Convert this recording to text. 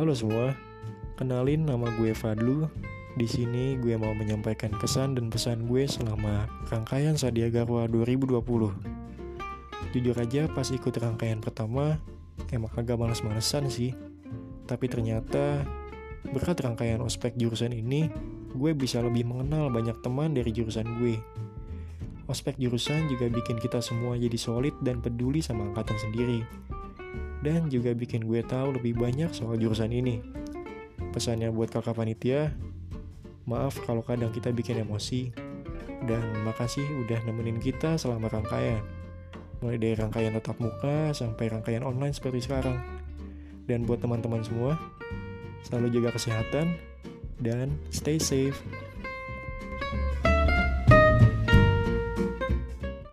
Halo semua, kenalin nama gue Fadlu. Di sini gue mau menyampaikan kesan dan pesan gue selama rangkaian Sadia Garwa 2020. Jujur aja pas ikut rangkaian pertama, emang agak males-malesan sih. Tapi ternyata berkat rangkaian ospek jurusan ini, gue bisa lebih mengenal banyak teman dari jurusan gue. Ospek jurusan juga bikin kita semua jadi solid dan peduli sama angkatan sendiri. Dan juga bikin gue tahu lebih banyak soal jurusan ini. Pesannya buat kakak panitia, maaf kalau kadang kita bikin emosi. Dan makasih udah nemenin kita selama rangkaian. Mulai dari rangkaian tatap muka sampai rangkaian online seperti sekarang. Dan buat teman-teman semua, selalu jaga kesehatan dan stay safe.